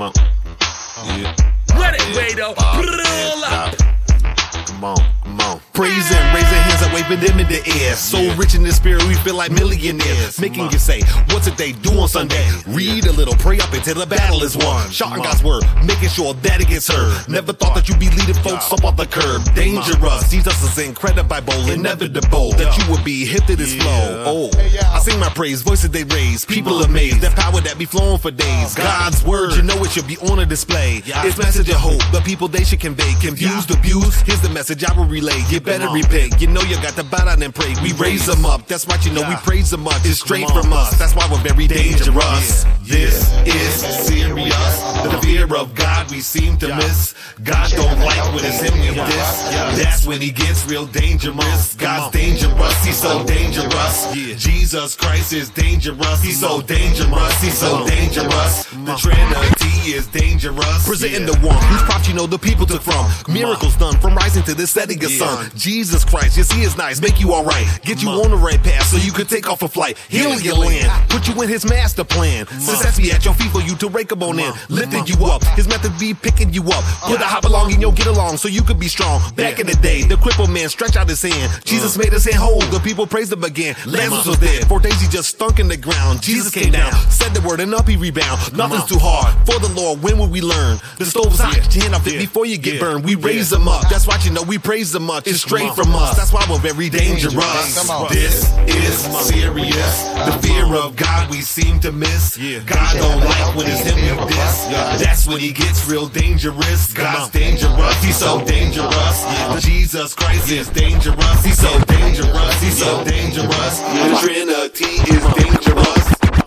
Come on. Yeah. Let it wait though. Pull up. Come on, come on. Praising, raising hands up, waving them in the air. So rich in the spirit, we feel like millionaires. Making you say, what's it they do on Sunday? Read a little, pray up until the battle is won. Shouting God's word, making sure that it gets heard. Never thought that you'd be leading folks up off the curb. Dangerous, Jesus is incredible, inevitable. That you would be hit to this flow. Oh, I sing my praise, voices they raise. People amazed, that power that be flowing for days. God's word, you know it should be on a display. It's message of hope, the people they should convey. Confused, abused, here's the message I will relay. You better repent. You know you got to bow down and pray. We raise them up. That's why you know we praise them much. It's straight from us. That's why we're very dangerous. This is serious. The fear of God we seem to miss. God don't like when it's him you diss. That's when he gets real dangerous. God's dangerous. He's so dangerous. Jesus Christ is dangerous. He's so dangerous. He's so dangerous. The Trinity is dangerous. Presenting the one whose props you know the people took from. Miracles done from rising to the setting of sun. Jesus Christ, yes, he is nice, make you alright. Get you on the right path so you can take off a flight. Heal your land, put you in his master plan. Success be at your feet for you to rake up on in. Lifting you up, his method be picking you up. Put a hop along and you'll get along so you could be strong. Back in the day, the crippled man stretched out his hand. Jesus made his hand whole, the people praised him again. Lazarus was dead, four days he just stunk in the ground. Jesus came down, said the word and up he rebound. Nothing's too hard for the Lord, when will we learn? The stove is hot, hand off it before you get burned. We raise them up, that's why you know we praise them much. It's straight from us, that's why we're very dangerous. This is serious. The fear of God we seem to miss. God don't like when it's him you diss. That's when he gets real dangerous. God's dangerous, he's so dangerous. Jesus Christ is dangerous, he's so dangerous, he's so dangerous. The Trinity is dangerous.